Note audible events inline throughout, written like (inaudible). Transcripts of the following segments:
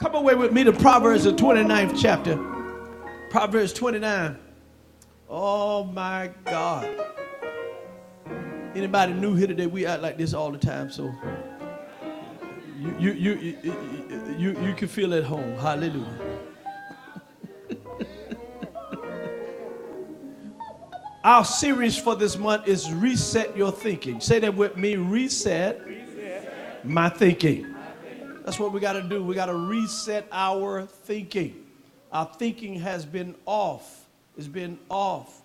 Come away with me to Proverbs, the 29th chapter. Proverbs 29. Oh my God. Anybody new here today? We act like this all the time, so you you you you, you, you can feel at home. Hallelujah. (laughs) Our series for this month is Reset Your Thinking. Say that with me reset, reset. my thinking. That's what we got to do. We got to reset our thinking. Our thinking has been off. It's been off.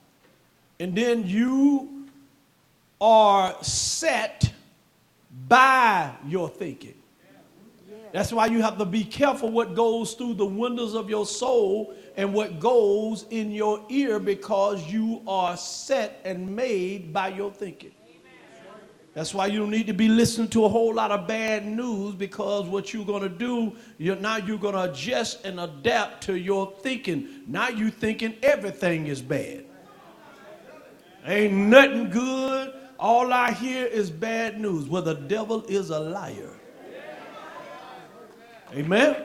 And then you are set by your thinking. That's why you have to be careful what goes through the windows of your soul and what goes in your ear because you are set and made by your thinking. That's why you don't need to be listening to a whole lot of bad news because what you're going to do, you're, now you're going to adjust and adapt to your thinking. Now you thinking everything is bad. Ain't nothing good. All I hear is bad news. Well, the devil is a liar. Amen.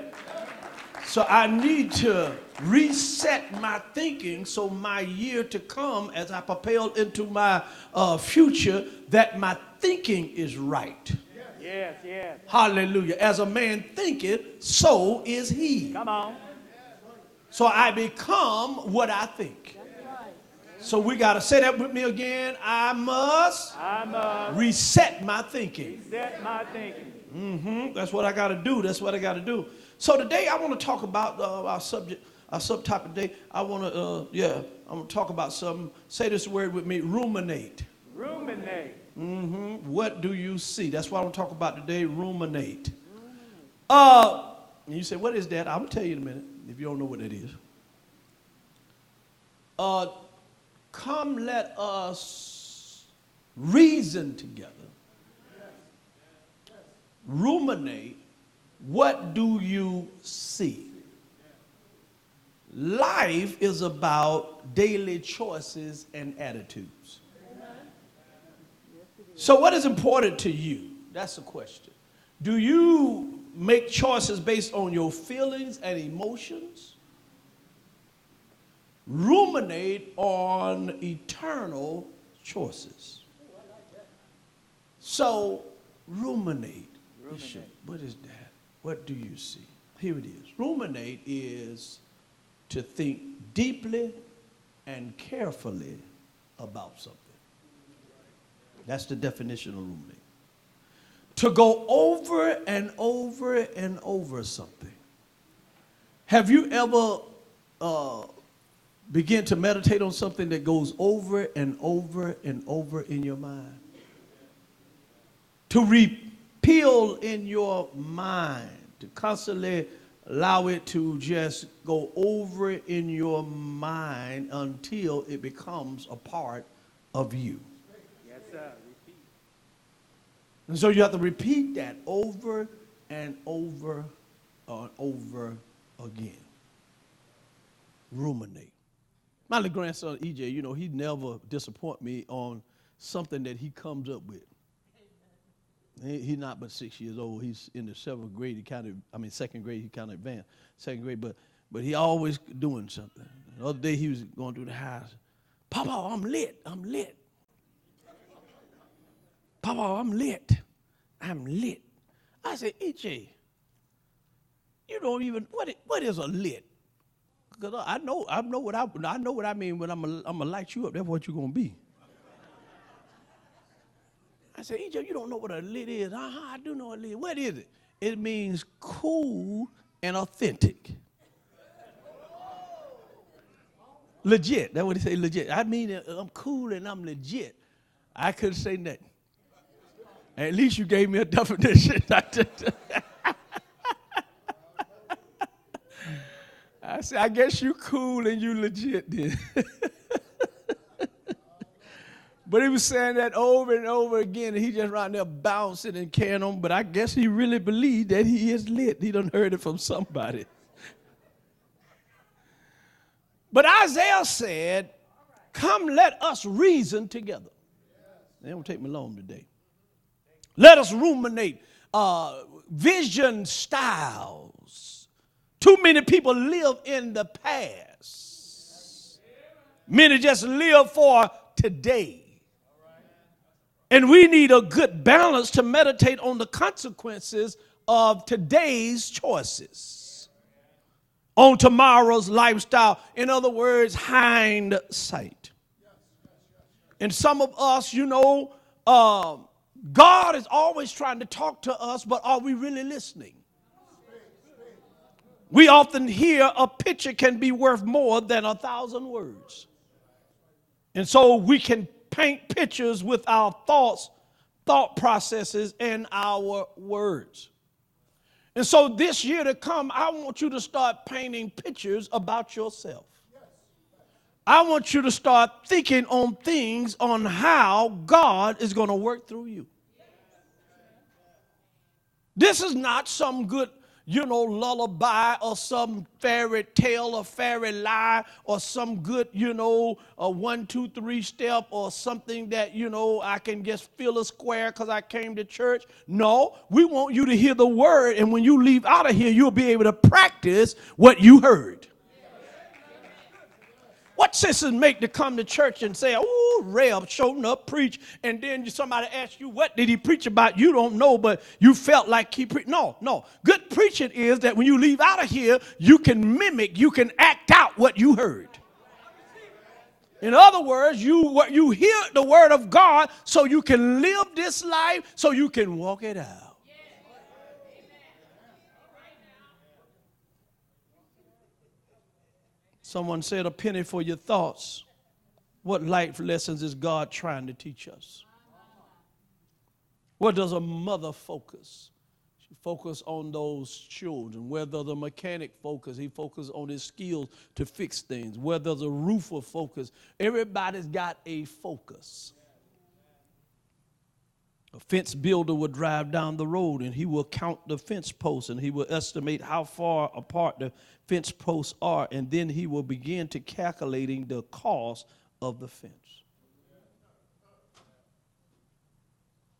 So I need to reset my thinking so my year to come as I propel into my uh, future that my thinking is right. Yes, yes. Hallelujah. As a man thinketh, so is he. Come on. So I become what I think. So we got to say that with me again. I must I must reset my thinking. set my thinking. Mm-hmm. That's what I got to do. That's what I got to do. So today I want to talk about uh, our subject, our subtopic today. I want to, uh, yeah, I'm going to talk about something. Say this word with me: ruminate. Ruminate. hmm What do you see? That's what I want to talk about today. Ruminate. Uh, and you say, what is that? I'm gonna tell you in a minute if you don't know what that is. Uh, come, let us reason together. Ruminate. What do you see? Life is about daily choices and attitudes. So, what is important to you? That's the question. Do you make choices based on your feelings and emotions? Ruminate on eternal choices. So, ruminate. Bishop, What is that? What do you see? Here it is. Ruminate is to think deeply and carefully about something. That's the definition of ruminate. To go over and over and over something. Have you ever uh, begin to meditate on something that goes over and over and over in your mind? To repeal in your mind, to constantly allow it to just go over in your mind until it becomes a part of you. And so you have to repeat that over and over and over again. Ruminate. My little grandson EJ, you know, he never disappoint me on something that he comes up with. He, he's not but six years old. He's in the seventh grade. He kind of, I mean, second grade. He kind of advanced. Second grade, but but he always doing something. The other day he was going through the house. Papa, I'm lit. I'm lit. Papa, I'm lit. I'm lit. I said, EJ, you don't even what what is a lit? Because I know I know what I I know what I mean when I'm I'm gonna light you up. That's what you're gonna be. I said, EJ, you don't know what a lit is. Uh-huh, I do know a lit. What is it? It means cool and authentic. Legit. That's what he say, legit. I mean, I'm cool and I'm legit. I couldn't say nothing. At least you gave me a definition. (laughs) I said, I guess you cool and you legit then. (laughs) but he was saying that over and over again, and he just around there bouncing and carrying on. But I guess he really believed that he is lit. He done heard it from somebody. But Isaiah said, Come, let us reason together. It won't take me long today. Let us ruminate uh, vision styles Too many people live in the past. Many just live for today. And we need a good balance to meditate on the consequences of today's choices, on tomorrow's lifestyle. In other words, hindsight. And some of us, you know, um, God is always trying to talk to us, but are we really listening? We often hear a picture can be worth more than a thousand words. And so we can paint pictures with our thoughts, thought processes, and our words. And so this year to come, I want you to start painting pictures about yourself. I want you to start thinking on things on how God is going to work through you. This is not some good you know, lullaby or some fairy tale or fairy lie or some good, you know, a one, two, three step or something that, you know, I can just feel a square because I came to church. No, we want you to hear the word, and when you leave out of here, you'll be able to practice what you heard. What sense it make to come to church and say, oh, Reb showing up, preach, and then somebody asks you, what did he preach about? You don't know, but you felt like he preached. No, no. Good preaching is that when you leave out of here, you can mimic, you can act out what you heard. In other words, you, you hear the word of God so you can live this life, so you can walk it out. Someone said, A penny for your thoughts. What life lessons is God trying to teach us? Where does a mother focus? She focus on those children. Where does a mechanic focus? He focuses on his skills to fix things. Where does a roofer focus? Everybody's got a focus. A fence builder will drive down the road and he will count the fence posts and he will estimate how far apart the fence posts are, and then he will begin to calculating the cost of the fence.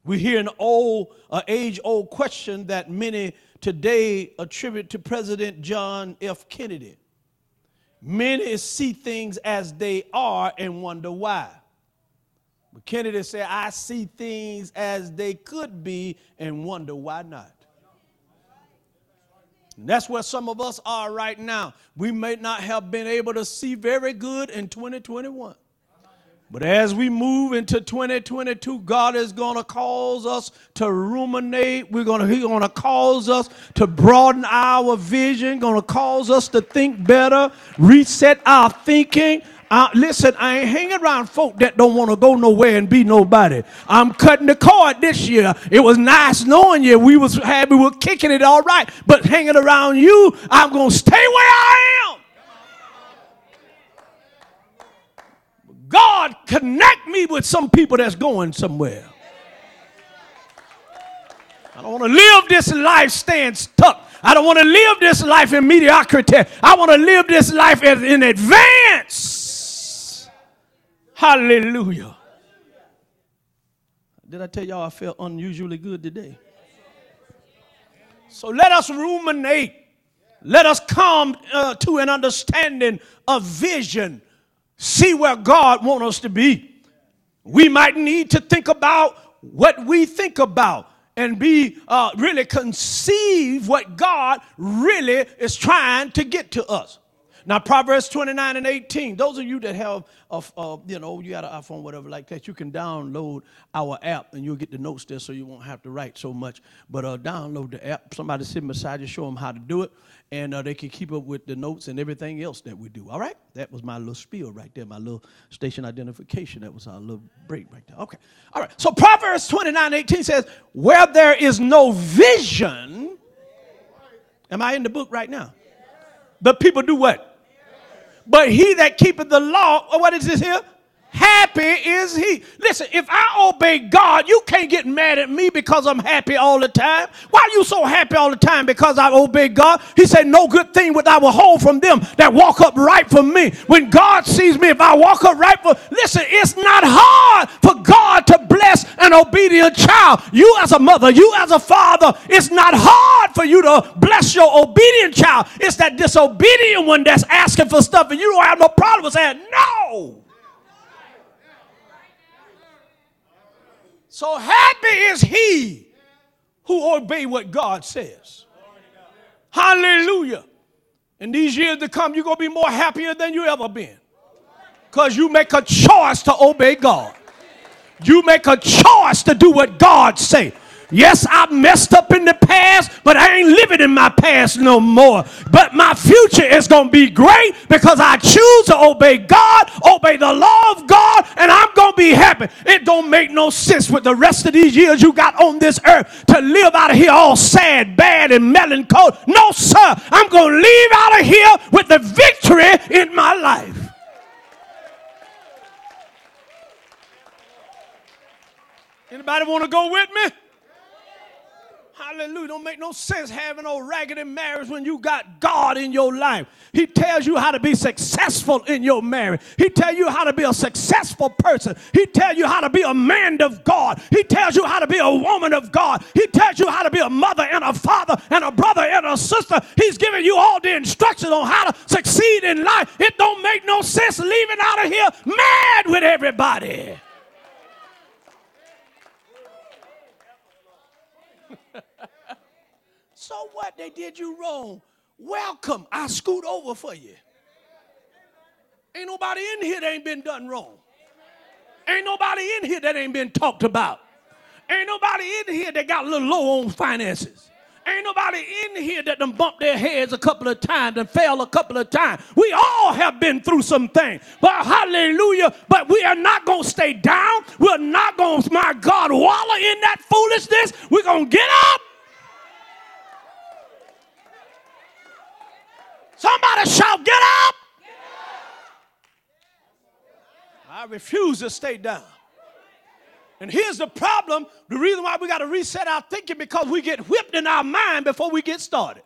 We hear an old, uh, age-old question that many today attribute to President John F. Kennedy. Many see things as they are and wonder why. But Kennedy said, I see things as they could be and wonder why not. And that's where some of us are right now. We may not have been able to see very good in 2021. But as we move into 2022, God is going to cause us to ruminate. We're going to, He's going to cause us to broaden our vision, going to cause us to think better, reset our thinking, uh, listen, I ain't hanging around folk that don't want to go nowhere and be nobody. I'm cutting the cord this year. It was nice knowing you. We was happy, we were kicking it all right. But hanging around you, I'm gonna stay where I am. God connect me with some people that's going somewhere. I don't want to live this life staying stuck. I don't want to live this life in mediocrity. I want to live this life in advance. Hallelujah. Did I tell y'all I felt unusually good today? So let us ruminate. Let us come uh, to an understanding of vision. See where God wants us to be. We might need to think about what we think about and be uh, really conceive what God really is trying to get to us. Now, Proverbs 29 and 18, those of you that have, a, you know, you got an iPhone, whatever like that, you can download our app and you'll get the notes there so you won't have to write so much. But uh, download the app. Somebody sitting beside you, show them how to do it, and uh, they can keep up with the notes and everything else that we do. All right? That was my little spiel right there, my little station identification. That was our little break right there. Okay. All right. So Proverbs 29 18 says, Where there is no vision, am I in the book right now? The people do what? But he that keepeth the law, what is this here? Happy is he. Listen, if I obey God, you can't get mad at me because I'm happy all the time. Why are you so happy all the time? Because I obey God. He said, No good thing would I withhold from them that walk up right for me. When God sees me, if I walk up right for listen, it's not hard for God to bless an obedient child. You as a mother, you as a father, it's not hard for you to bless your obedient child. It's that disobedient one that's asking for stuff and you don't have no problem with saying no. So happy is he who obey what God says. Hallelujah. In these years to come, you're going to be more happier than you ever been. Because you make a choice to obey God. You make a choice to do what God say. Yes, I messed up in the past, but I ain't living in my past no more. But my future is going to be great because I choose to obey God, obey the law of God, and I'm going to be happy. It don't make no sense with the rest of these years you got on this earth to live out of here all sad, bad, and melancholy. No, sir. I'm going to leave out of here with the victory in my life. Anybody want to go with me? Hallelujah. Don't make no sense having a raggedy marriage when you got God in your life. He tells you how to be successful in your marriage. He tells you how to be a successful person. He tells you how to be a man of God. He tells you how to be a woman of God. He tells you how to be a mother and a father and a brother and a sister. He's giving you all the instructions on how to succeed in life. It don't make no sense leaving out of here mad with everybody. So what? They did you wrong. Welcome. I scoot over for you. Ain't nobody in here that ain't been done wrong. Ain't nobody in here that ain't been talked about. Ain't nobody in here that got a little low on finances. Ain't nobody in here that done bumped their heads a couple of times and fell a couple of times. We all have been through some things. But hallelujah. But we are not going to stay down. We're not going to, my God, wallow in that foolishness. We're going to get up. Somebody shout, get up. I refuse to stay down. And here's the problem the reason why we got to reset our thinking because we get whipped in our mind before we get started.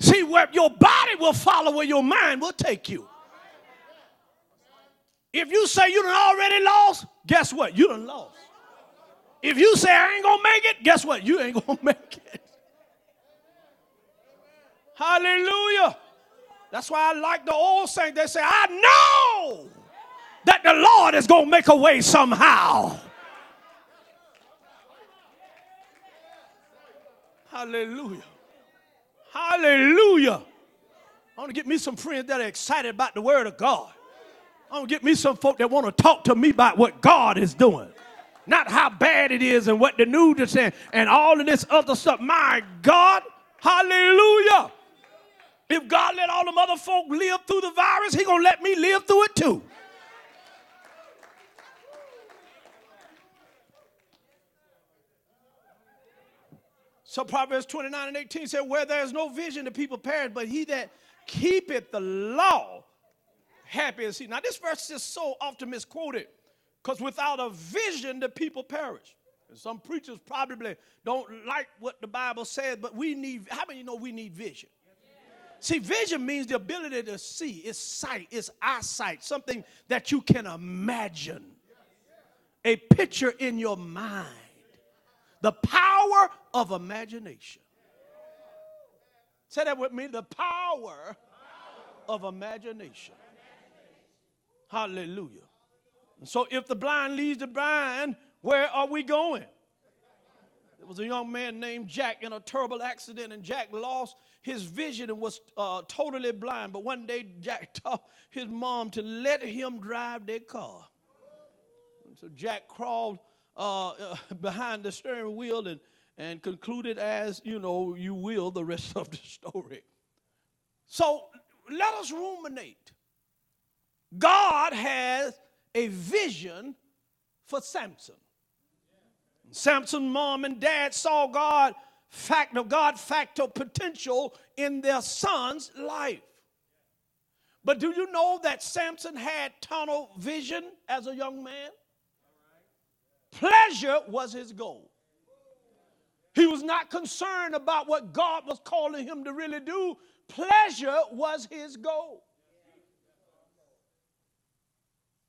See, where your body will follow where your mind will take you. If you say you done already lost, guess what? You done lost. If you say I ain't gonna make it, guess what? You ain't gonna (laughs) make it. Hallelujah. That's why I like the old saying. They say, I know that the Lord is going to make a way somehow. Hallelujah. Hallelujah. I want to get me some friends that are excited about the word of God. I want to get me some folk that want to talk to me about what God is doing. Not how bad it is and what the news is saying and all of this other stuff. My God, hallelujah. If God let all them other folk live through the virus, he gonna let me live through it too. So Proverbs 29 and 18 said, Where there is no vision, the people perish, but he that keepeth the law, happy is he. Now, this verse is so often misquoted because without a vision, the people perish. And some preachers probably don't like what the Bible says, but we need, how many know we need vision? See, vision means the ability to see, it's sight, it's eyesight, something that you can imagine, a picture in your mind, the power of imagination. Say that with me the power of imagination. Hallelujah. So, if the blind leads the blind, where are we going? There was a young man named Jack in a terrible accident, and Jack lost his vision and was uh, totally blind. But one day, Jack (laughs) taught his mom to let him drive their car. And so Jack crawled uh, uh, (laughs) behind the steering wheel and, and concluded, as you know, you will, the rest of the (laughs) story. So let us ruminate. God has a vision for Samson. Samson's mom and dad saw God fact of God factor potential in their son's life. But do you know that Samson had tunnel vision as a young man? Pleasure was his goal. He was not concerned about what God was calling him to really do. Pleasure was his goal.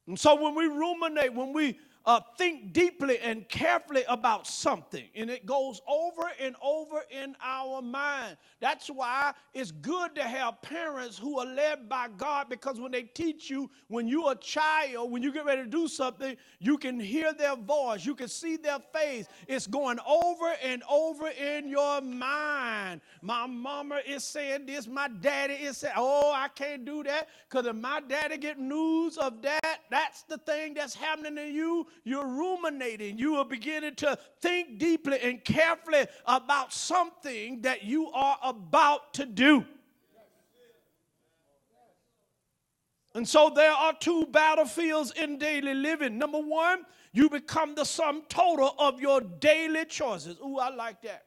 And so when we ruminate, when we uh, think deeply and carefully about something, and it goes over and over in our mind. That's why it's good to have parents who are led by God because when they teach you, when you're a child, when you get ready to do something, you can hear their voice, you can see their face. It's going over and over in your mind. My mama is saying this, my daddy is saying, oh, I can't do that because if my daddy get news of that, that's the thing that's happening to you you're ruminating. You are beginning to think deeply and carefully about something that you are about to do. And so there are two battlefields in daily living. Number one, you become the sum total of your daily choices. Ooh, I like that.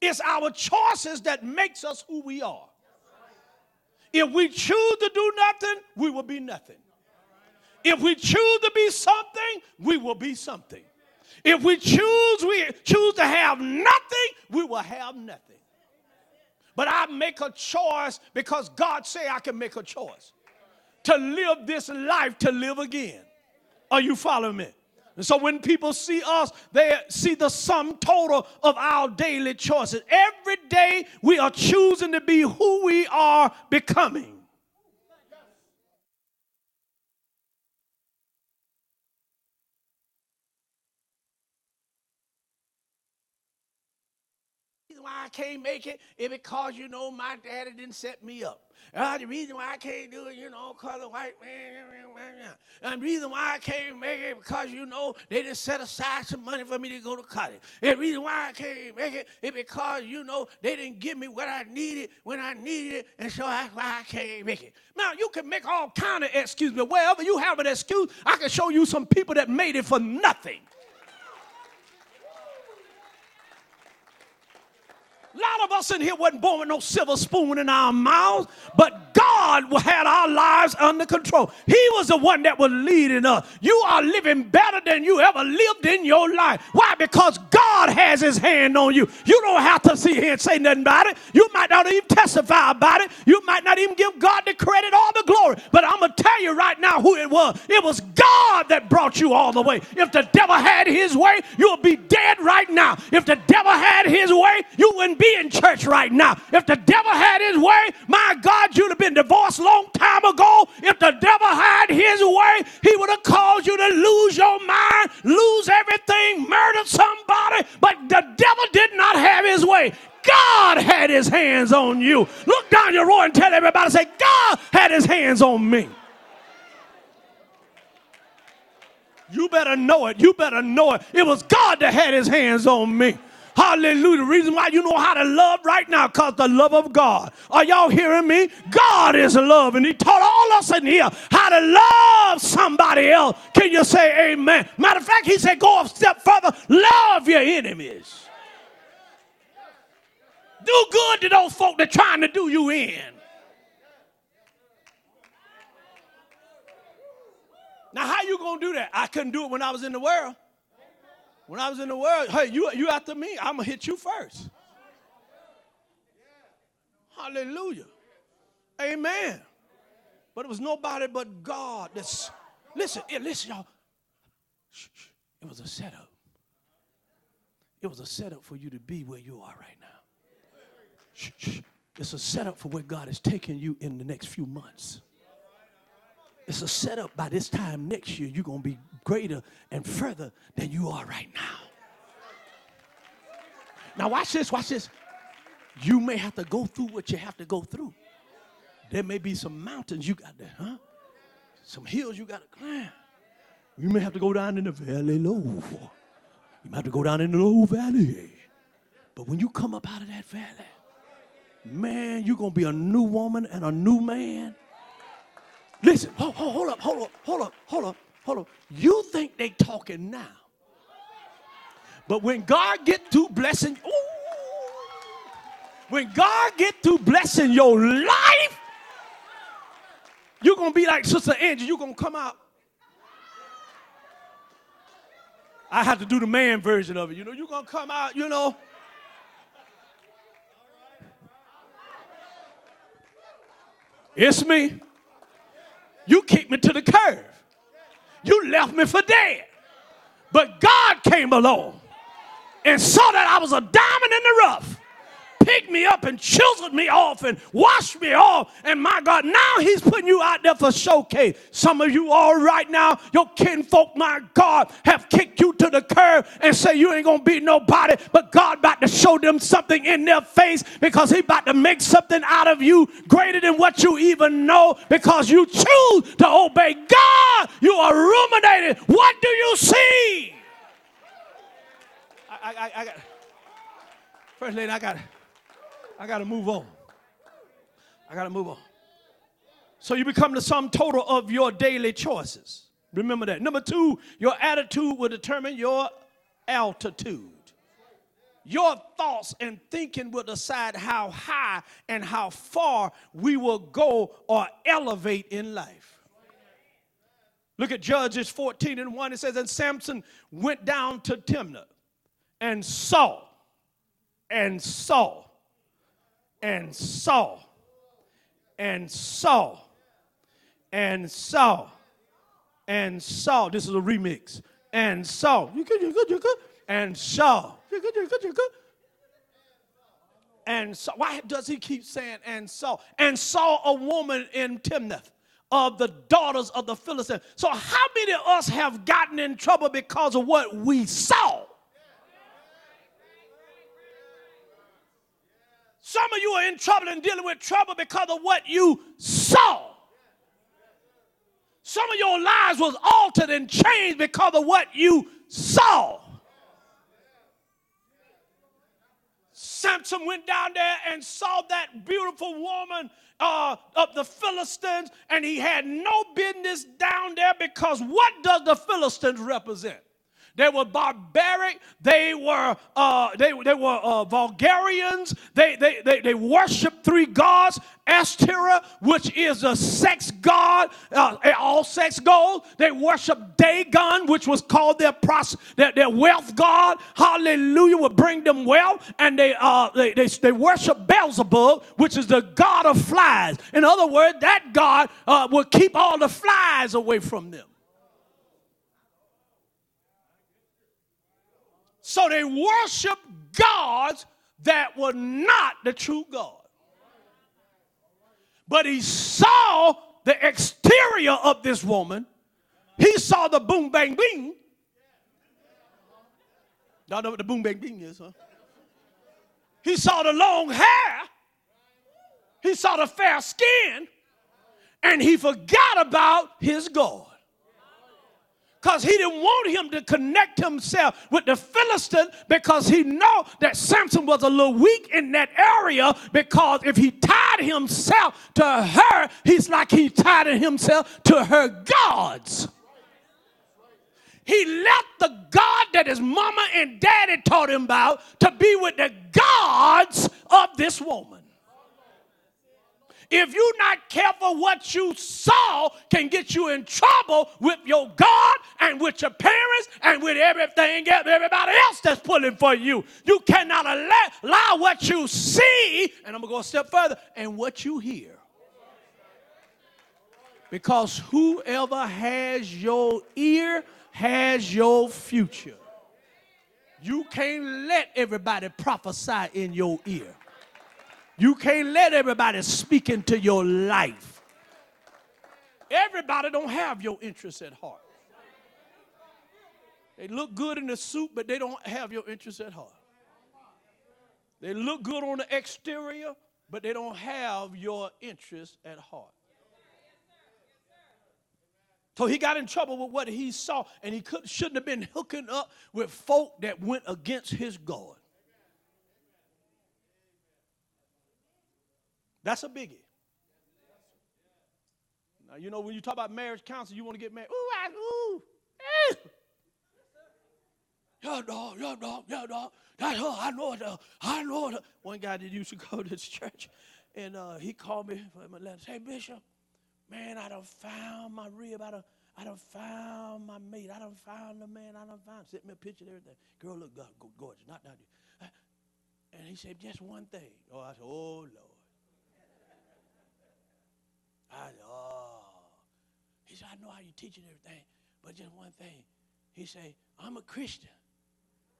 It's our choices that makes us who we are. If we choose to do nothing, we will be nothing. If we choose to be something, we will be something. If we choose, we choose to have nothing, we will have nothing. But I make a choice because God say I can make a choice to live this life to live again. Are you following me? And so when people see us, they see the sum total of our daily choices. Every day we are choosing to be who we are becoming. Why I can't make it is because, you know, my daddy didn't set me up. Uh, the reason why I can't do it, you know, because the white man. And the reason why I can't make it because, you know, they didn't set aside some money for me to go to college. And the reason why I can't make it is because, you know, they didn't give me what I needed when I needed it. And so that's why I can't make it. Now, you can make all kind of excuses. But wherever you have an excuse, I can show you some people that made it for nothing. A lot of us in here wasn't born with no silver spoon in our mouths, but God had our lives under control. He was the one that was leading us. You are living better than you ever lived in your life. Why? Because God has his hand on you. You don't have to here and say nothing about it. You might not even testify about it. You might not even give God the credit or the glory. But I'm going to tell you right now who it was. It was God that brought you all the way. If the devil had his way, you would be dead right now. If the devil had his way, you wouldn't be in church right now. If the devil had his way, my God, you'd have been divorced long time ago. If the devil had his way, he would have caused you to lose your mind, lose everything, murder somebody. But the devil did not have his way. God had his hands on you. Look down your row and tell everybody, say, God had his hands on me. You better know it. You better know it. It was God that had his hands on me. Hallelujah. The reason why you know how to love right now, because the love of God. Are y'all hearing me? God is love, and He taught all us in here how to love somebody else. Can you say amen? Matter of fact, He said, go a step further, love your enemies. Do good to those folk that trying to do you in. Now, how you gonna do that? I couldn't do it when I was in the world. When I was in the world, hey, you, you after me, I'm going to hit you first. Hallelujah. Amen. But it was nobody but God that's, listen, listen, y'all. It was a setup. It was a setup for you to be where you are right now. It's a setup for where God is taking you in the next few months. It's a setup by this time next year, you're going to be greater and further than you are right now. Now, watch this, watch this. You may have to go through what you have to go through. There may be some mountains you got to, huh? Some hills you got to climb. You may have to go down in the valley low. You might have to go down in the low valley. But when you come up out of that valley, man, you're going to be a new woman and a new man Listen, hold, hold, hold up, hold up, hold up, hold up, hold up. You think they talking now. But when God get to blessing, ooh, when God get to blessing your life, you're gonna be like Sister Angie. You're gonna come out. I have to do the man version of it. You know, you're gonna come out, you know. It's me. You kicked me to the curve. You left me for dead. But God came along and saw that I was a diamond in the rough, picked me up and chiseled me off and washed me off. And my God, now He's putting you out there for showcase. Some of you all right now, your kinfolk, my God, have kicked you to the curb and say you ain't gonna be nobody. But God about to show them something in their face because He about to make something out of you greater than what you even know because you choose to obey God. You are ruminating. What do you see? I, I, I got first lady. I got, I got to move on. I got to move on. So you become the sum total of your daily choices. Remember that. Number two, your attitude will determine your altitude. Your thoughts and thinking will decide how high and how far we will go or elevate in life. Look at Judges 14 and 1. It says, And Samson went down to Timnah and saw and saw and saw and saw and saw and saw. This is a remix. And saw. You good, you good, you good. And saw. You good, you good, you good. And saw. Why does he keep saying and saw? And saw a woman in Timnath of the daughters of the Philistines. So how many of us have gotten in trouble because of what we saw? Some of you are in trouble and dealing with trouble because of what you saw. Some of your lives was altered and changed because of what you saw. Samson went down there and saw that beautiful woman uh, of the Philistines, and he had no business down there because what does the Philistines represent? They were barbaric. They were uh, they, they were uh, Vulgarians. They, they, they, they worshiped three gods. Ashtoreth, which is a sex god, uh, all sex gods. They worshiped Dagon, which was called their, pros- their, their wealth god. Hallelujah, would bring them wealth. And they, uh, they, they, they worship Beelzebub, which is the god of flies. In other words, that god uh, would keep all the flies away from them. So they worship gods that were not the true God. But he saw the exterior of this woman. He saw the boom bang bing. Y'all know what the boom bang bing is, huh? He saw the long hair. He saw the fair skin. And he forgot about his God because he didn't want him to connect himself with the Philistine because he know that Samson was a little weak in that area because if he tied himself to her, he's like he tied himself to her gods. He left the God that his mama and daddy taught him about to be with the gods of this woman. If you're not careful, what you saw can get you in trouble with your God and with your parents and with everything, everybody else that's pulling for you. You cannot allow, allow what you see, and I'm going to go a step further, and what you hear. Because whoever has your ear has your future. You can't let everybody prophesy in your ear. You can't let everybody speak into your life. Everybody don't have your interests at heart. They look good in the suit, but they don't have your interests at heart. They look good on the exterior, but they don't have your interests at heart. So he got in trouble with what he saw, and he could, shouldn't have been hooking up with folk that went against his God. That's a biggie. Now, you know, when you talk about marriage counseling, you want to get married. Ooh, I, ooh, eh. Yeah, dog, yeah, dog, yeah, dog. That's her. I know it. I know it. One guy that used to go to this church, and uh, he called me my letter. Hey, Bishop, Man, I done found my rib. I done, I done found my mate. I done found the man. I done found. Sent me a picture and everything. Girl look go- go- gorgeous. Not down there. And he said, just one thing. Oh, I said, oh, Lord. I said, oh. He said, I know how you teach and everything, but just one thing. He said, I'm a Christian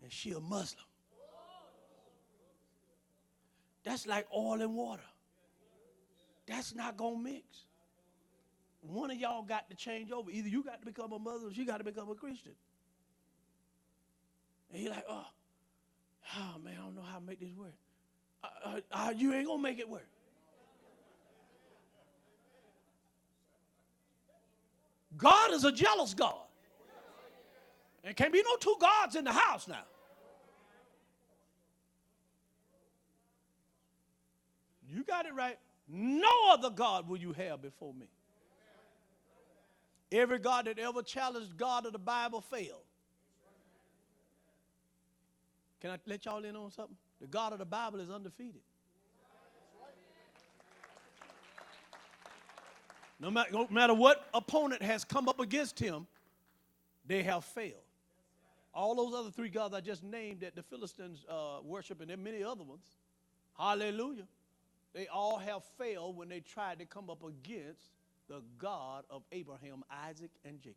and she a Muslim. That's like oil and water. That's not gonna mix. One of y'all got to change over. Either you got to become a Muslim or she got to become a Christian. And he like, oh, oh man, I don't know how to make this work. Uh, uh, uh, you ain't gonna make it work. God is a jealous God. There can't be no two gods in the house now. You got it right. No other God will you have before me. Every God that ever challenged God of the Bible failed. Can I let y'all in on something? The God of the Bible is undefeated. No matter, no matter what opponent has come up against him, they have failed. All those other three gods I just named that the Philistines uh, worship, and there are many other ones. Hallelujah. They all have failed when they tried to come up against the God of Abraham, Isaac, and Jacob.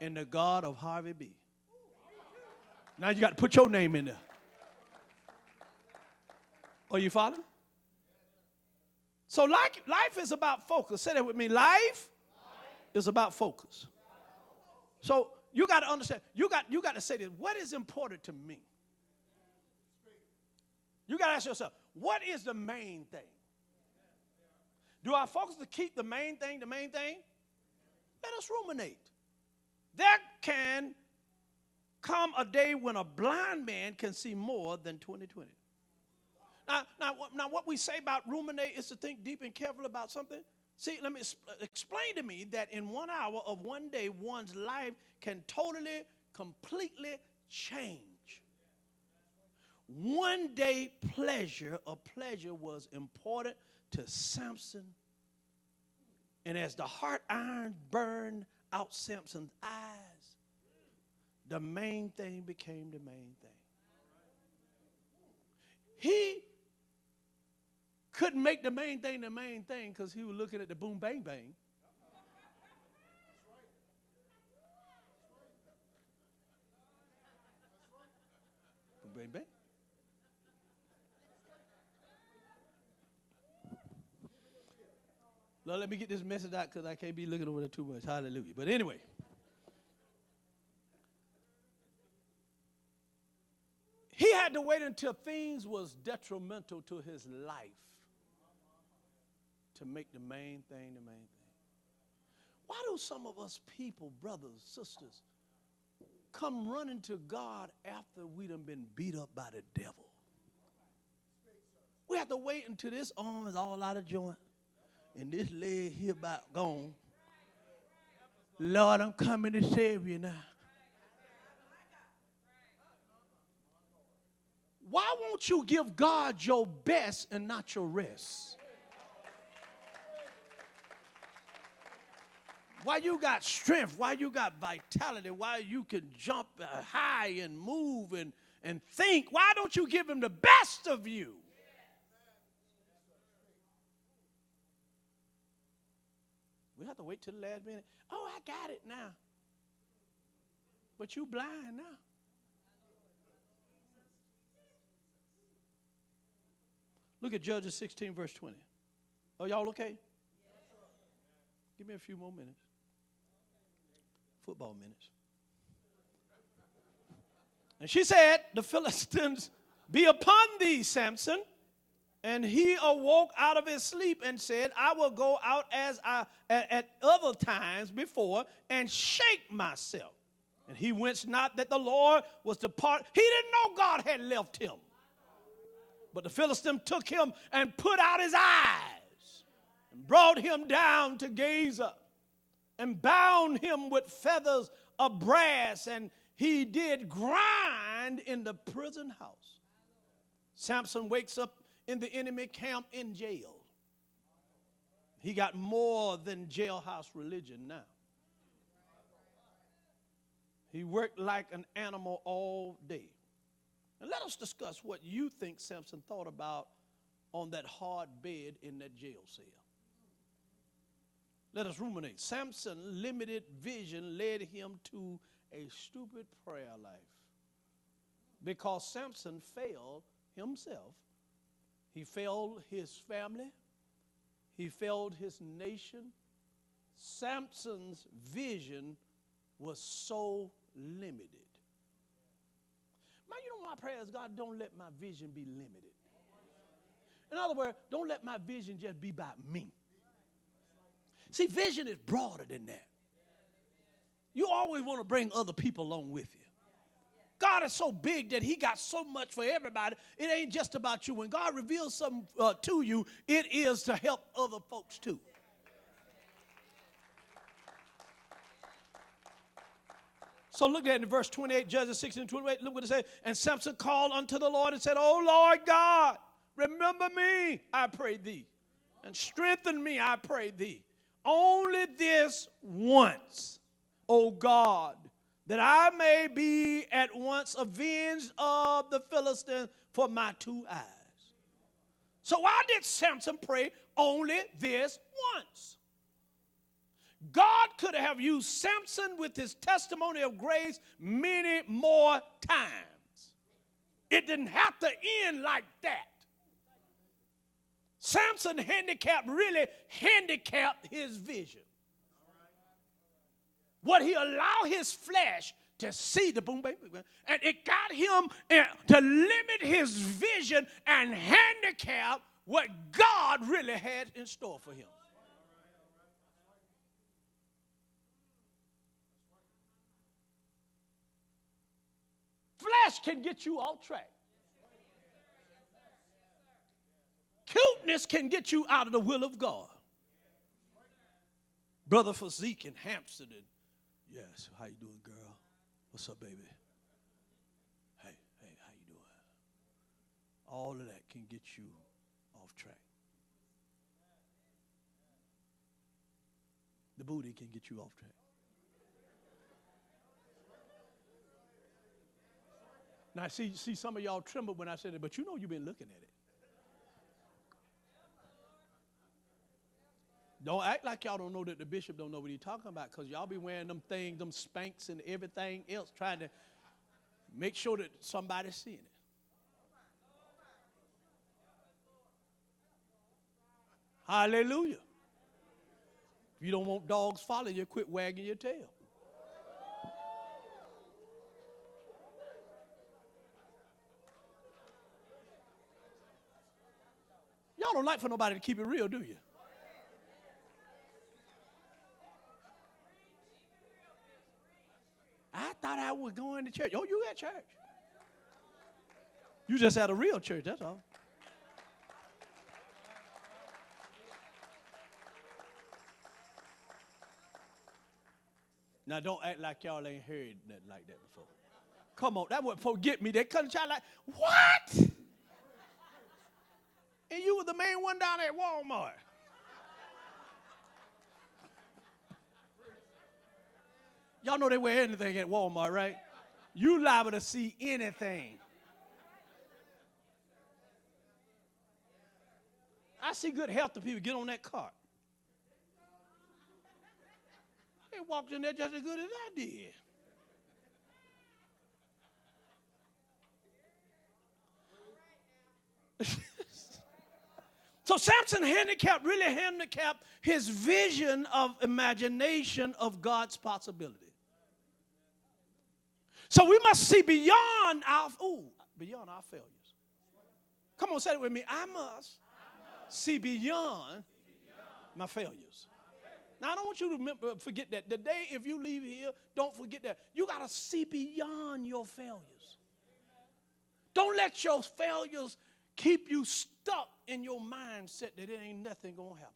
And the God of Harvey B. Now you got to put your name in there. Are you following? So like, life is about focus. Say that with me. Life is about focus. So you got to understand. You got you got to say this. What is important to me? You got to ask yourself, what is the main thing? Do I focus to keep the main thing the main thing? Let us ruminate. There can come a day when a blind man can see more than 2020. Now, now, now, what we say about ruminate is to think deep and careful about something. See, let me explain to me that in one hour of one day, one's life can totally, completely change. One day pleasure, a pleasure was important to Samson. And as the heart iron burned out Samson's eyes, the main thing became the main thing. He couldn't make the main thing the main thing because he was looking at the boom bang bang. Boom bang bang. Lord, let me get this message out because I can't be looking over there too much. Hallelujah. But anyway. He had to wait until things was detrimental to his life to make the main thing the main thing. Why do some of us people, brothers, sisters, come running to God after we done been beat up by the devil? We have to wait until this arm is all out of joint and this leg here about gone. Lord, I'm coming to save you now. Why won't you give God your best and not your rest? Why you got strength? Why you got vitality? Why you can jump uh, high and move and, and think? Why don't you give him the best of you? We have to wait till the last minute. Oh, I got it now. But you blind now. Look at Judges 16, verse 20. Are y'all okay? Give me a few more minutes. Football minutes. And she said, The Philistines be upon thee, Samson. And he awoke out of his sleep and said, I will go out as I at, at other times before and shake myself. And he winced not that the Lord was depart. He didn't know God had left him. But the Philistine took him and put out his eyes and brought him down to Gaza and bound him with feathers of brass, and he did grind in the prison house. Samson wakes up in the enemy camp in jail. He got more than jailhouse religion now. He worked like an animal all day. And let us discuss what you think Samson thought about on that hard bed in that jail cell. Let us ruminate. Samson limited vision led him to a stupid prayer life. Because Samson failed himself, he failed his family, he failed his nation. Samson's vision was so limited. Man, you know my prayer is God, don't let my vision be limited. In other words, don't let my vision just be about me. See, vision is broader than that. You always want to bring other people along with you. God is so big that He got so much for everybody. It ain't just about you. When God reveals something uh, to you, it is to help other folks too. So look at in verse 28, Judges 16 and 28. Look what it says. And Samson called unto the Lord and said, Oh Lord God, remember me, I pray thee, and strengthen me, I pray thee. Only this once, O God, that I may be at once avenged of the Philistines for my two eyes. So why did Samson pray only this once? God could have used Samson with his testimony of grace many more times. It didn't have to end like that. Samson handicap really handicapped his vision. What he allowed his flesh to see the boom, baby, and it got him to limit his vision and handicap what God really had in store for him. Flesh can get you off track. Cuteness can get you out of the will of God. Brother Physique in Hampstead. And, yes, how you doing, girl? What's up, baby? Hey, hey, how you doing? All of that can get you off track. The booty can get you off track. Now, see, see, some of y'all tremble when I said it, but you know you've been looking at it. Don't act like y'all don't know that the bishop don't know what he's talking about, because y'all be wearing them things, them Spanx and everything else, trying to make sure that somebody's seeing it. Hallelujah. If you don't want dogs following you, quit wagging your tail. Y'all don't like for nobody to keep it real, do you? I thought I was going to church. Oh, you at church. You just had a real church, that's all. Now don't act like y'all ain't heard nothing like that before. Come on, that would forget me. They couldn't try like, what? And you were the main one down at Walmart. Y'all know they wear anything at Walmart, right? You liable to see anything. I see good healthy people get on that cart. They walked in there just as good as I did. (laughs) so Samson handicapped, really handicapped his vision of imagination of God's possibility. So we must see beyond our ooh, beyond our failures. Come on, say it with me. I must see beyond my failures. Now, I don't want you to remember, forget that. The day if you leave here, don't forget that. You got to see beyond your failures. Don't let your failures keep you stuck in your mindset that it ain't nothing going to happen.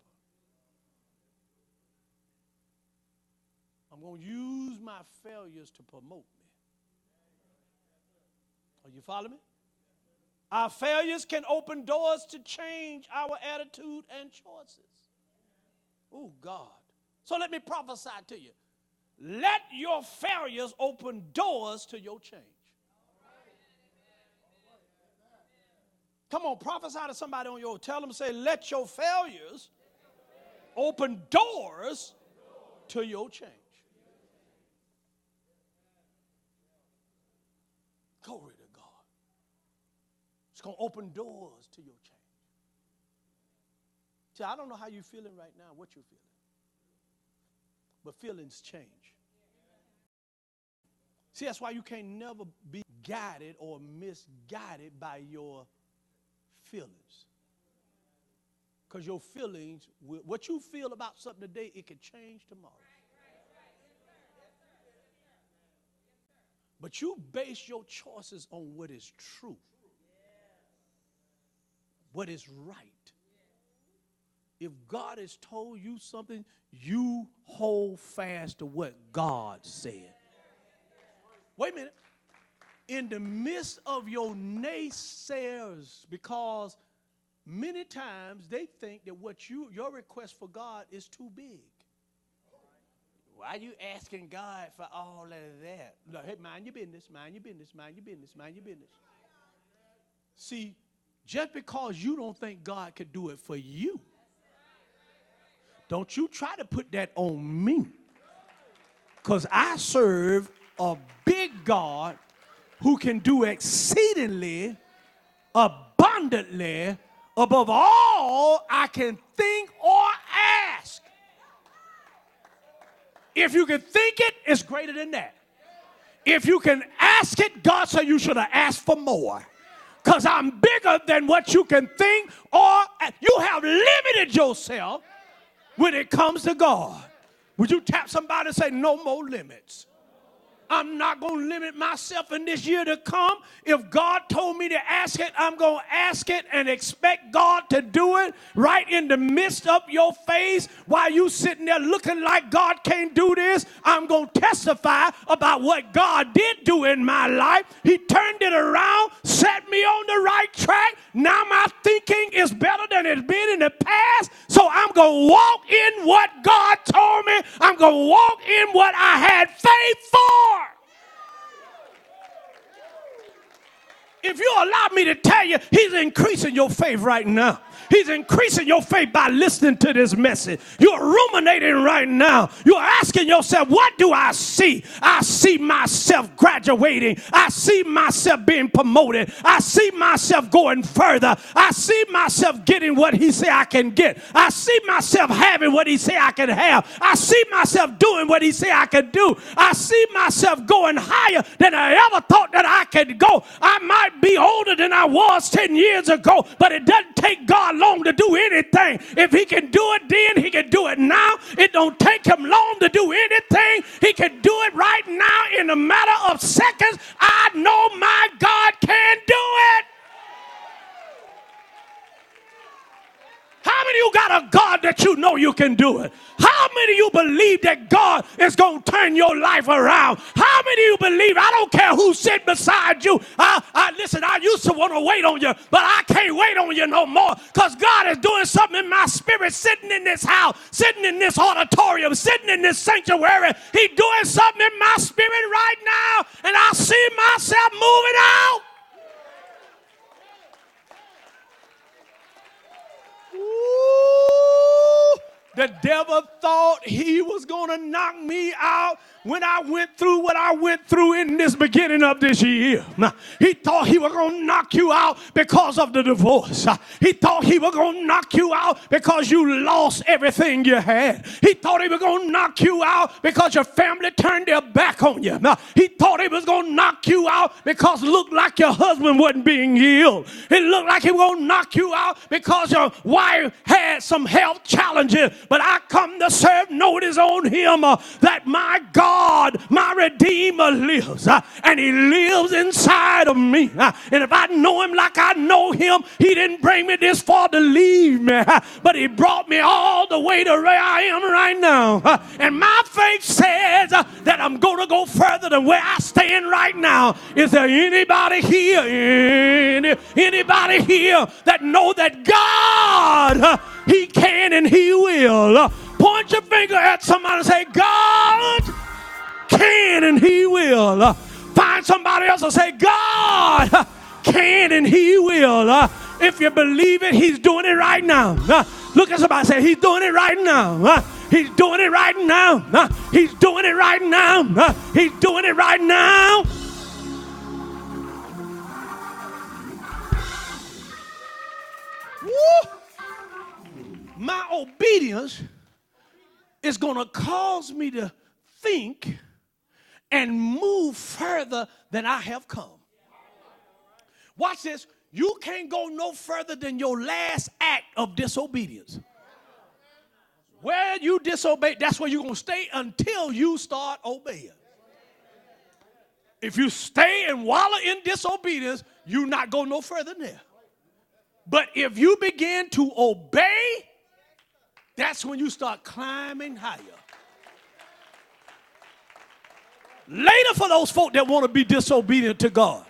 I'm going to use my failures to promote. Are you following me? Our failures can open doors to change our attitude and choices. Oh, God. So let me prophesy to you. Let your failures open doors to your change. Come on, prophesy to somebody on your tell them say, let your failures open doors to your change. Glory. It's going to open doors to your change. See, I don't know how you're feeling right now, what you're feeling. But feelings change. See, that's why you can't never be guided or misguided by your feelings. Because your feelings, what you feel about something today, it could change tomorrow. But you base your choices on what is true, what is right. If God has told you something, you hold fast to what God said. Wait a minute. In the midst of your naysayers, because many times they think that what you your request for God is too big. Why are you asking God for all of that? No, hey, mind your business, mind your business, mind your business, mind your business. See, just because you don't think God could do it for you, don't you try to put that on me. Because I serve a big God who can do exceedingly abundantly above all I can think or ask. If you can think it, it's greater than that. If you can ask it, God said you should have asked for more. Because I'm bigger than what you can think or you have limited yourself when it comes to God. Would you tap somebody and say, No more limits? I'm not going to limit myself in this year to come. If God told me to ask it, I'm going to ask it and expect God to do it right in the midst of your face while you sitting there looking like God can't do this. I'm going to testify about what God did do in my life. He turned it around, set me on the right track. Now my thinking is better than it's been in the past. So I'm going to walk in what God told me. I'm going to walk in what I had faith for. If you allow me to tell you, He's increasing your faith right now. He's increasing your faith by listening to this message. You're ruminating right now. You're asking yourself, What do I see? I see myself graduating. I see myself being promoted. I see myself going further. I see myself getting what He said I can get. I see myself having what He said I can have. I see myself doing what He said I can do. I see myself going higher than I ever thought that I could go. I might be older than I was 10 years ago, but it doesn't take God long to do anything. If he can do it then, he can do it now. It don't take him long to do anything. He can do it right now in a matter of seconds. I know my God can do it. How many you got a God that you know you can do it? How many you believe that God is going to turn your life around? How many you believe? I don't care who's sitting beside you. I, I listen. I used to want to wait on you, but I can't wait on you no more because God is doing something in my spirit, sitting in this house, sitting in this auditorium, sitting in this sanctuary. He's doing something in my spirit right now, and I see myself moving out. The devil thought he was going to knock me out when I went through what I went through in this beginning of this year. He thought he was going to knock you out because of the divorce. He thought he was going to knock you out because you lost everything you had. He thought he was going to knock you out because your family turned their back on you. He thought he was going to knock you out because looked like your husband wasn't being healed. It looked like he was going to knock you out because your wife had some health challenges. But I come to serve notice on him uh, that my God God, my Redeemer, lives, uh, and He lives inside of me. Uh, and if I know Him like I know Him, He didn't bring me this far to leave me, uh, but He brought me all the way to where I am right now. Uh, and my faith says uh, that I'm going to go further than where I stand right now. Is there anybody here? Any, anybody here that know that God, uh, He can and He will Point your finger at somebody and say, God can and he will. Uh, find somebody else and say, God can and he will. Uh, if you believe it, he's doing it right now. Uh, look at somebody say, he's doing it right now. Uh, he's doing it right now. Uh, he's doing it right now. Uh, he's doing it right now. Woo! My obedience is going to cause me to think and move further than I have come. Watch this. You can't go no further than your last act of disobedience. Where you disobey, that's where you're going to stay until you start obeying. If you stay and wallow in disobedience, you not go no further than there. But if you begin to obey, that's when you start climbing higher. Later, for those folk that want to be disobedient to God,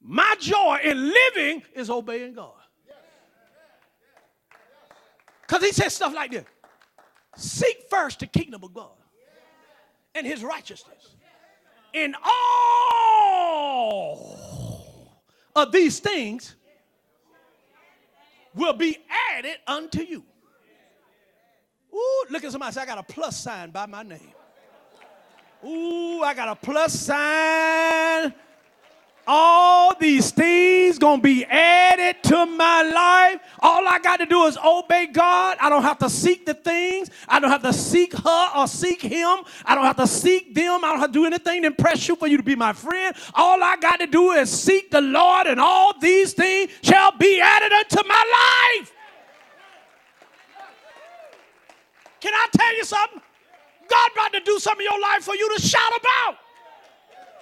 my joy in living is obeying God. Because he says stuff like this Seek first the kingdom of God and his righteousness. In all of these things will be added unto you. Ooh, look at somebody say, I got a plus sign by my name. Ooh, I got a plus sign all these things gonna be added to my life. All I got to do is obey God. I don't have to seek the things. I don't have to seek her or seek him. I don't have to seek them. I don't have to do anything to impress you for you to be my friend. All I got to do is seek the Lord, and all these things shall be added unto my life. Can I tell you something? God about to do something in your life for you to shout about.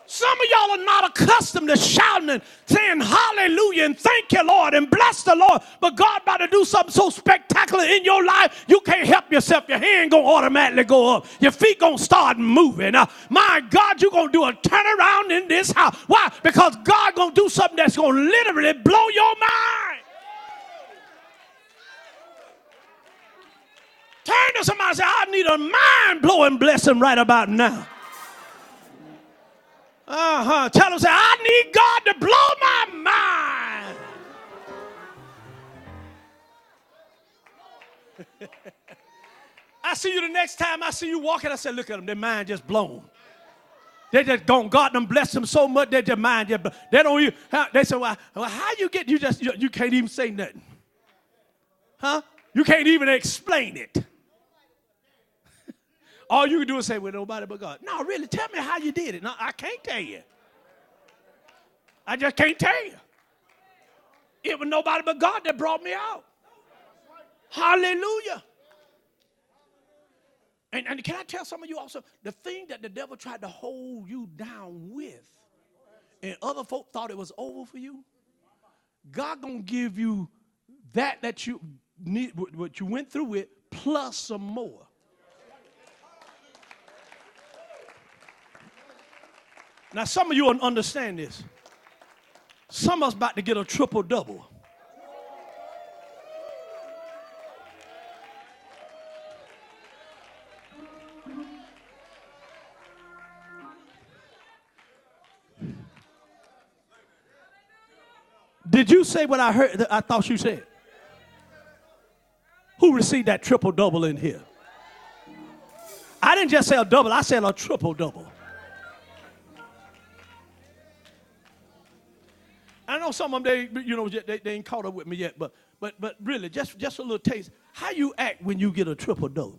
Some of y'all are not accustomed to shouting and saying hallelujah and thank you, Lord, and bless the Lord. But God about to do something so spectacular in your life, you can't help yourself. Your hand gonna automatically go up. Your feet gonna start moving. Uh, my God, you're gonna do a turnaround in this house. Why? Because God gonna do something that's gonna literally blow your mind. Turn to somebody and say, I need a mind blowing blessing right about now. Uh huh. Tell them, say, I need God to blow my mind. (laughs) I see you the next time I see you walking. I say, look at them, their mind just blown. They just gone. God them bless them so much that their mind just. They don't even. They say, well, how you get? You just you, you can't even say nothing. Huh? You can't even explain it. (laughs) All you can do is say, well, nobody but God. No, really, tell me how you did it. No, I can't tell you. I just can't tell you. It was nobody but God that brought me out. Hallelujah. And, and can I tell some of you also, the thing that the devil tried to hold you down with, and other folk thought it was over for you, God gonna give you that that you need, what you went through with, plus some more. Now, some of you will understand this. Some of us about to get a triple double. Did you say what I heard? I thought you said. Who received that triple double in here? I didn't just say a double, I said a triple double. I know some of them they you know they, they ain't caught up with me yet, but but but really just just a little taste. How you act when you get a triple double?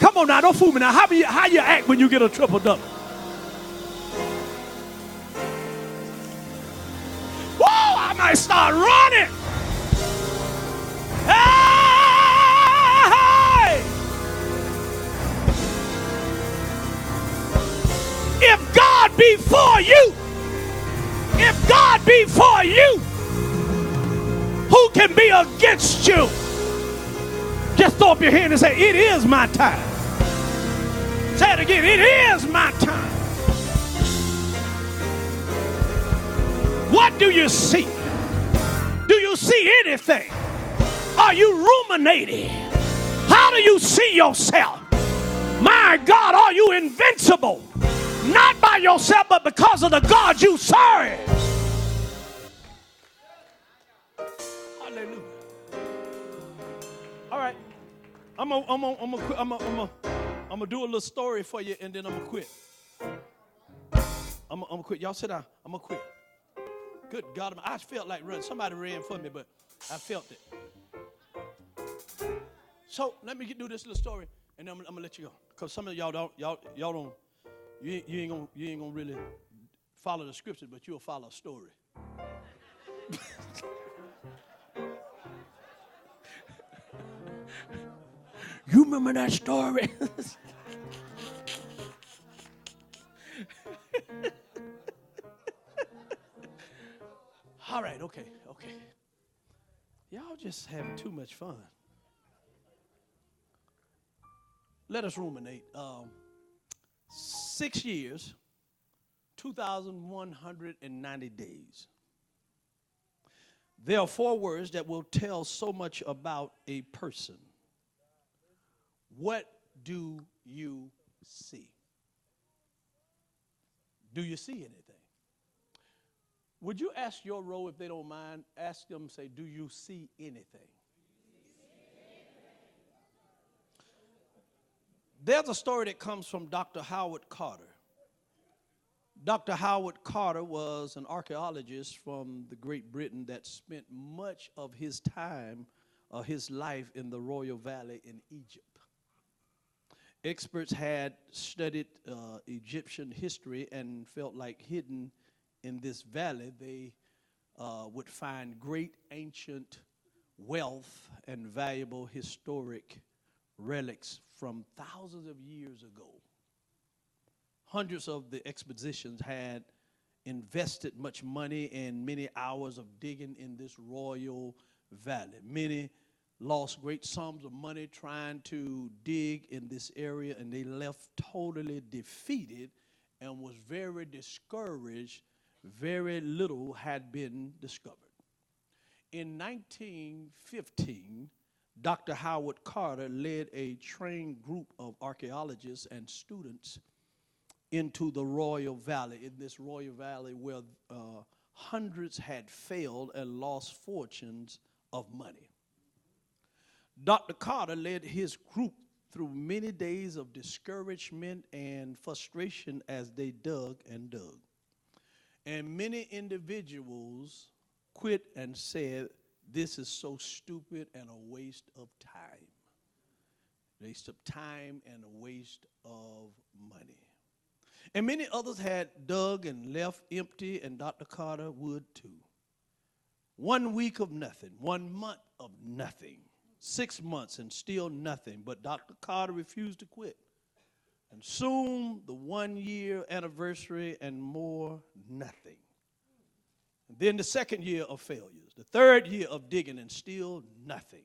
Come on now, don't fool me now. How you how you act when you get a triple double? Whoa! I might start running. Be for you, if God be for you, who can be against you? Just throw up your hand and say, It is my time. Say it again, it is my time. What do you see? Do you see anything? Are you ruminating? How do you see yourself? My God, are you invincible? Not by yourself, but because of the God you serve. Hallelujah. All right. I'm gonna I'm gonna I'm I'm I'm I'm gonna do a little story for you and then I'm gonna quit. I'm gonna, quit. Y'all sit down. I'm gonna quit. Good God, I felt like running. Somebody ran for me, but I felt it. So let me do this little story, and then I'm, I'm gonna let you go. Cause some of y'all don't, y'all, y'all don't, you, ain't- you ain't gonna, you ain't gonna really follow the scripture, but you'll follow a story. (laughs) you remember that story? (laughs) All right, okay, okay. Y'all just having too much fun. Let us ruminate. Um, six years, 2,190 days. There are four words that will tell so much about a person. What do you see? Do you see anything? Would you ask your row, if they don't mind, ask them, say, Do you see anything? There's a story that comes from Dr. Howard Carter. Dr. Howard Carter was an archaeologist from the Great Britain that spent much of his time, uh, his life in the Royal Valley in Egypt. Experts had studied uh, Egyptian history and felt like hidden in this valley they uh, would find great ancient wealth and valuable historic relics from thousands of years ago. Hundreds of the expeditions had invested much money and many hours of digging in this royal valley. Many lost great sums of money trying to dig in this area, and they left totally defeated and was very discouraged. Very little had been discovered. In 1915, Dr. Howard Carter led a trained group of archaeologists and students into the Royal Valley, in this Royal Valley where uh, hundreds had failed and lost fortunes of money. Dr. Carter led his group through many days of discouragement and frustration as they dug and dug. And many individuals quit and said, This is so stupid and a waste of time. Waste of time and a waste of money. And many others had dug and left empty, and Dr. Carter would too. One week of nothing, one month of nothing, six months and still nothing. But Dr. Carter refused to quit. And soon the one year anniversary and more, nothing. And then the second year of failures, the third year of digging and still nothing.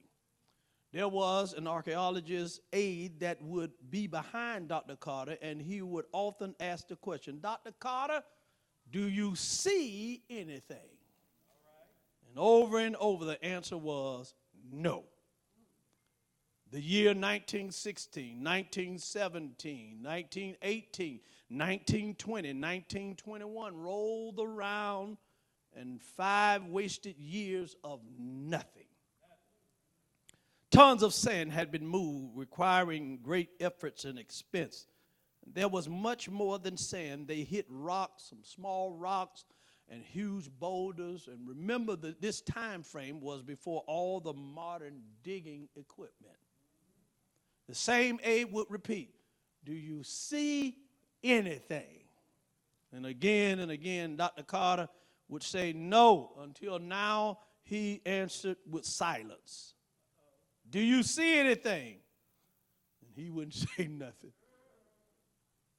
There was an archaeologist's aide that would be behind Dr. Carter, and he would often ask the question Dr. Carter, do you see anything? And over and over, the answer was no. The year 1916, 1917, 1918, 1920, 1921 rolled around, and five wasted years of nothing. Tons of sand had been moved, requiring great efforts and expense. There was much more than sand. They hit rocks, some small rocks, and huge boulders. And remember that this time frame was before all the modern digging equipment. The same aide would repeat, Do you see anything? And again and again, Dr. Carter would say no until now he answered with silence. Do you see anything? And he wouldn't (laughs) say nothing.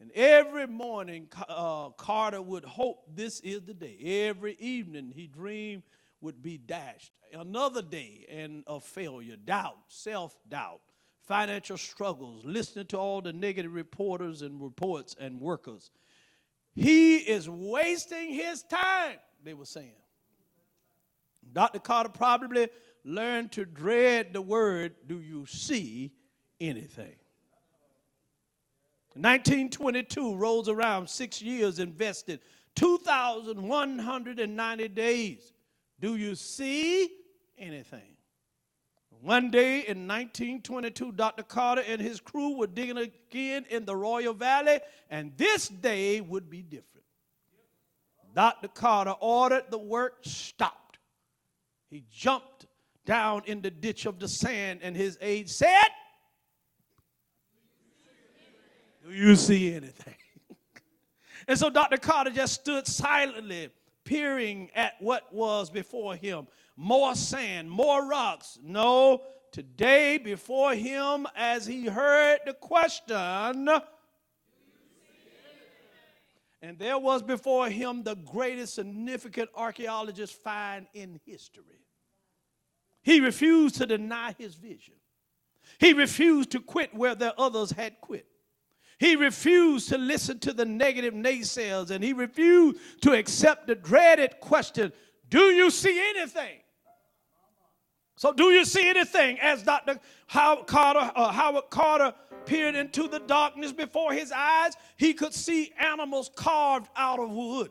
And every morning, uh, Carter would hope this is the day. Every evening, he dreamed would be dashed. Another day and of failure, doubt, self doubt, financial struggles, listening to all the negative reporters and reports and workers. He is wasting his time, they were saying. Dr. Carter probably learned to dread the word, Do you see anything? 1922 rolls around, six years invested, 2,190 days. Do you see anything? One day in 1922, Dr. Carter and his crew were digging again in the Royal Valley, and this day would be different. Dr. Carter ordered the work stopped. He jumped down in the ditch of the sand, and his aide said, Do you see anything? (laughs) and so Dr. Carter just stood silently, peering at what was before him more sand, more rocks. No, today before him, as he heard the question, and there was before him the greatest significant archaeologist find in history. He refused to deny his vision. He refused to quit where the others had quit. He refused to listen to the negative naysayers and he refused to accept the dreaded question Do you see anything? So, do you see anything? As Dr. Howard Carter, uh, Howard Carter peered into the darkness before his eyes, he could see animals carved out of wood.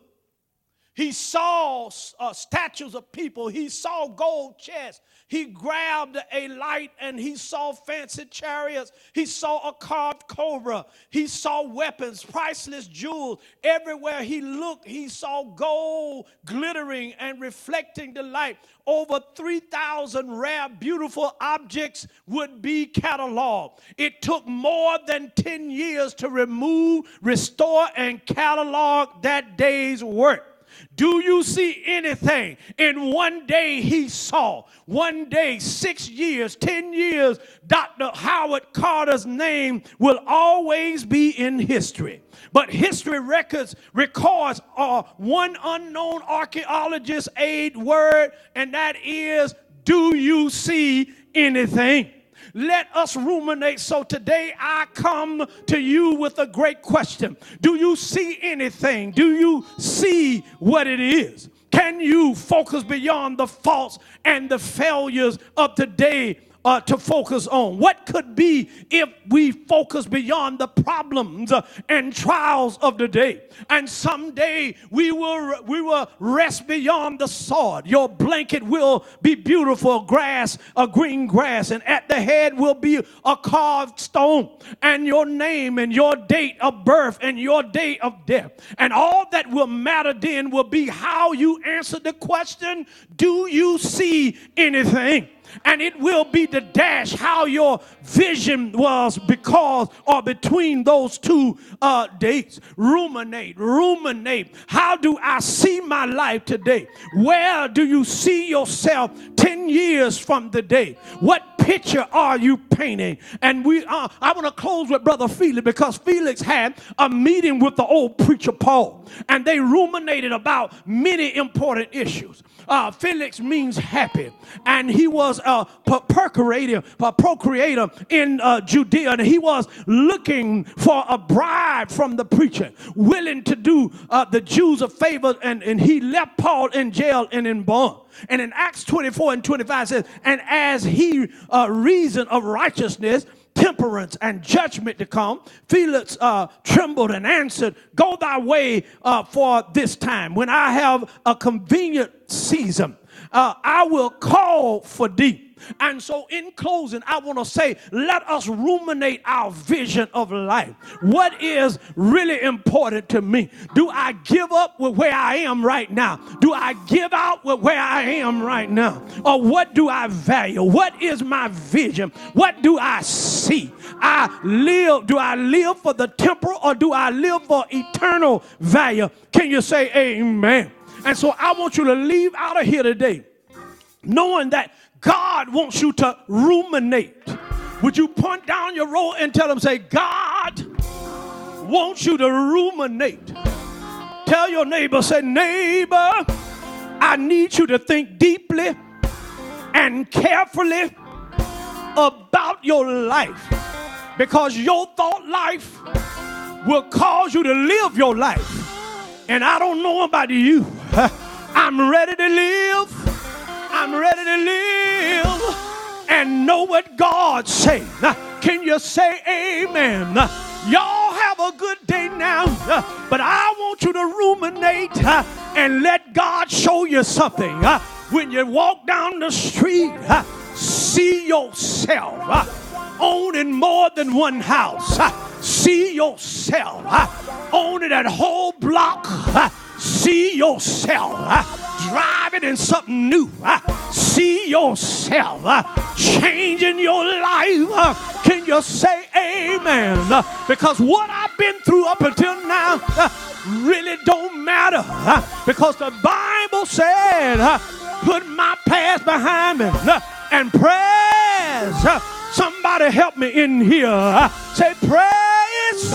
He saw uh, statues of people. He saw gold chests. He grabbed a light and he saw fancy chariots. He saw a carved cobra. He saw weapons, priceless jewels. Everywhere he looked, he saw gold glittering and reflecting the light. Over 3,000 rare, beautiful objects would be cataloged. It took more than 10 years to remove, restore, and catalog that day's work. Do you see anything? In one day he saw, one day, six years, ten years, Dr. Howard Carter's name will always be in history. But history records records uh, one unknown archaeologist aid word, and that is, do you see anything? Let us ruminate. So today I come to you with a great question Do you see anything? Do you see what it is? Can you focus beyond the faults and the failures of today uh, to focus on? What could be if we focus beyond the problems uh, and trials of the day? And someday we will we will rest beyond the sword. Your blanket will be beautiful grass, a green grass, and at the head will be a carved stone, and your name and your date of birth and your date of death. And all that will matter then will be how you answer the question, do you see anything? And it will be the dash how your vision was because or between those two uh, dates. Ruminate, ruminate. How do I see my life today? Where do you see yourself 10 years from the day? What picture are you painting? And we, uh, I want to close with Brother Felix because Felix had a meeting with the old preacher Paul, and they ruminated about many important issues. Uh, Felix means happy, and he was a procreator, a procreator in uh, Judea, and he was looking for a bride from the preacher, willing to do uh, the Jews a favor, and, and he left Paul in jail and in bond. And in Acts 24 and 25 says, and as he uh, reasoned of righteousness, temperance and judgment to come. Felix uh, trembled and answered, Go thy way uh, for this time. When I have a convenient season, uh, I will call for thee. And so, in closing, I want to say, let us ruminate our vision of life. What is really important to me? Do I give up with where I am right now? Do I give out with where I am right now? Or what do I value? What is my vision? What do I see? I live, do I live for the temporal or do I live for eternal value? Can you say amen? And so I want you to leave out of here today knowing that God wants you to ruminate. Would you point down your row and tell them, say, God wants you to ruminate. Tell your neighbor, say, neighbor, I need you to think deeply and carefully about your life because your thought life will cause you to live your life. And I don't know about you. (laughs) I'm ready to live I'm ready to live and know what God say. Can you say amen? Y'all have a good day now, but I want you to ruminate and let God show you something. When you walk down the street, see yourself owning more than one house. See yourself uh, owning that whole block. Uh, See yourself uh, driving in something new. Uh, See yourself uh, changing your life. Uh, Can you say amen? Uh, Because what I've been through up until now uh, really don't matter. uh, Because the Bible said, uh, put my past behind me uh, and praise. uh, Somebody help me in here. Say praise,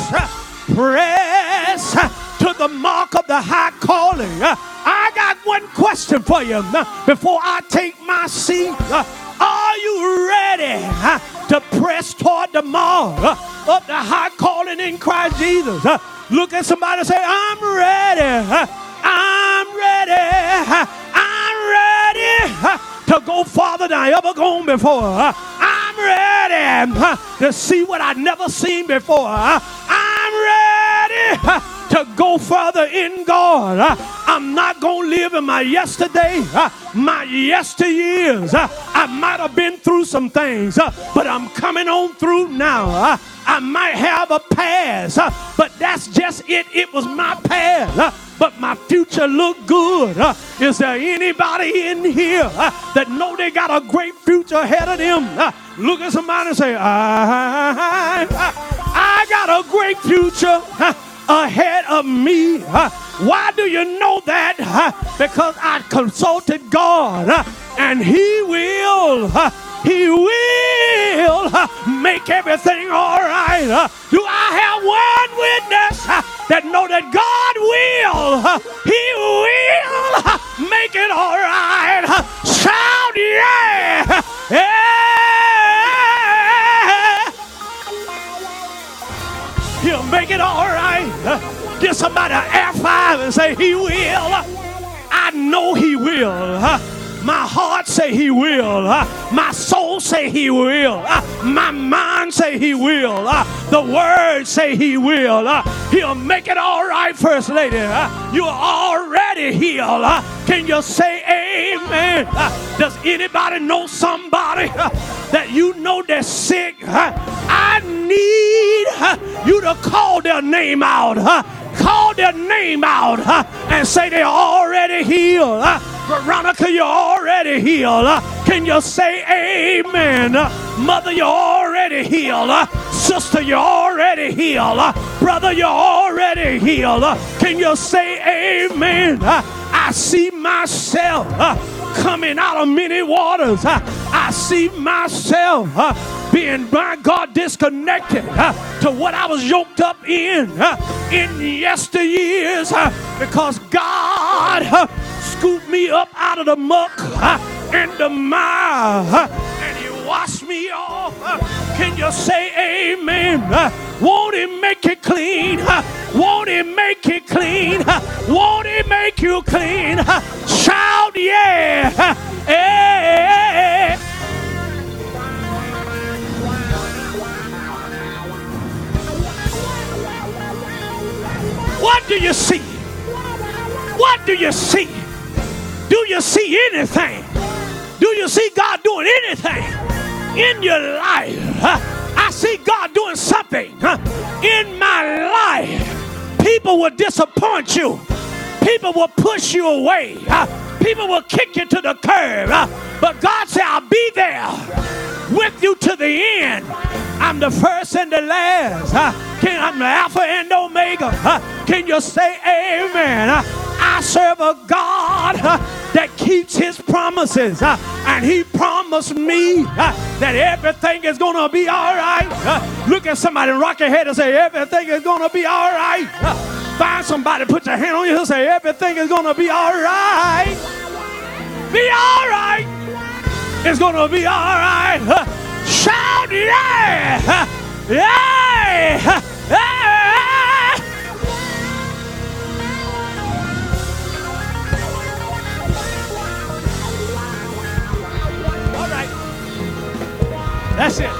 press uh, to the mark of the high calling. I got one question for you before I take my seat. Are you ready to press toward the mark of the high calling in Christ Jesus? Look at somebody and say, I'm ready. I'm ready. I'm ready to go farther than I ever gone before. Uh, I'm ready to see what I've never seen before. I'm ready to go further in God. Uh, I'm not going to live in my yesterday, uh, my yesteryears. Uh, I might have been through some things, uh, but I'm coming on through now. Uh, I might have a past, uh, but that's just it. It was my past. but my future look good. Is there anybody in here that know they got a great future ahead of them? Look at somebody and say, I, I, I got a great future ahead of me. Why do you know that? Because I consulted God and He will. he will make everything all right. Do I have one witness that know that God will? He will make it all right. Shout yeah! Yeah! He'll make it all right. Uh, Give somebody an air five and say he will. I know he will. Uh, My heart say he will. My soul say he will. My mind say he will. The word say he will. He'll make it all right, first lady. You're already healed. Can you say amen? Does anybody know somebody that you know that's sick? I need you to call their name out. Call their name out and say they're already healed. Veronica, you're already healed. Can you say amen? Mother, you're already healed. Sister, you're already healed. Brother, you're already healed. Can you say amen? I see myself uh, coming out of many waters. Uh, I see myself uh, being, my God, disconnected to what I was yoked up in in yesteryears uh, because God scooped me up out of the muck and the mire and He washed me off. Can you say amen? Won't He make it clean? Won't He make it clean? Won't He make you clean? Shout yeah! Eh. What do you see? What do you see? Do you see anything? Do you see God doing anything in your life? I see God doing something in my life. People will disappoint you. People will push you away. People will kick you to the curb. But God said, I'll be there with you to the end. I'm the first and the last. Can, I'm the Alpha and Omega. Can you say amen? I serve a God that keeps his promises. And he promised me that everything is going to be all right. Look at somebody rock your head and say, everything is going to be all right. Find somebody, put your hand on you and say, everything is going to be all right. Be all right. It's going to be all right. Shout yeah! Yeah! yeah! All right. That's it.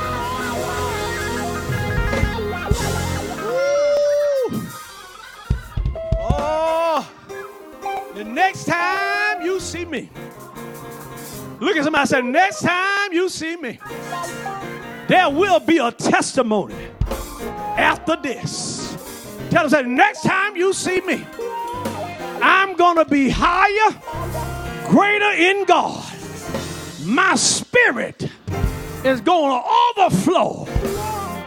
Woo. Oh, the next time you see me look at somebody say, next time you see me, there will be a testimony after this. Tell them, say, next time you see me, I'm going to be higher, greater in God. My spirit is going to overflow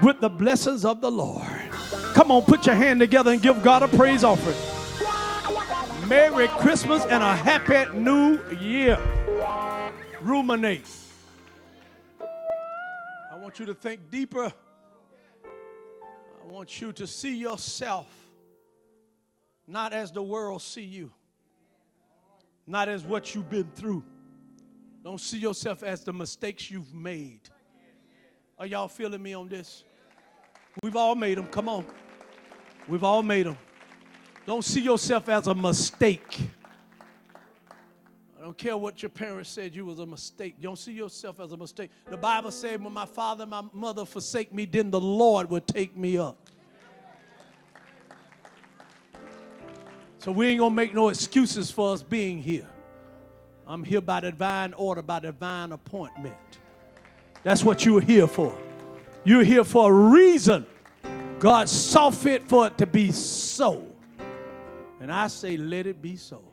with the blessings of the Lord. Come on, put your hand together and give God a praise offering. Merry Christmas and a happy new year. Ruminate. I want you to think deeper. I want you to see yourself not as the world see you, not as what you've been through. Don't see yourself as the mistakes you've made. Are y'all feeling me on this? We've all made them. Come on. We've all made them. Don't see yourself as a mistake. I don't care what your parents said you was a mistake. You Don't see yourself as a mistake. The Bible said, when my father and my mother forsake me, then the Lord will take me up. So we ain't gonna make no excuses for us being here. I'm here by divine order, by divine appointment. That's what you're here for. You're here for a reason. God saw fit for it to be so. And I say, let it be so.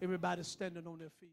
Everybody standing on their feet.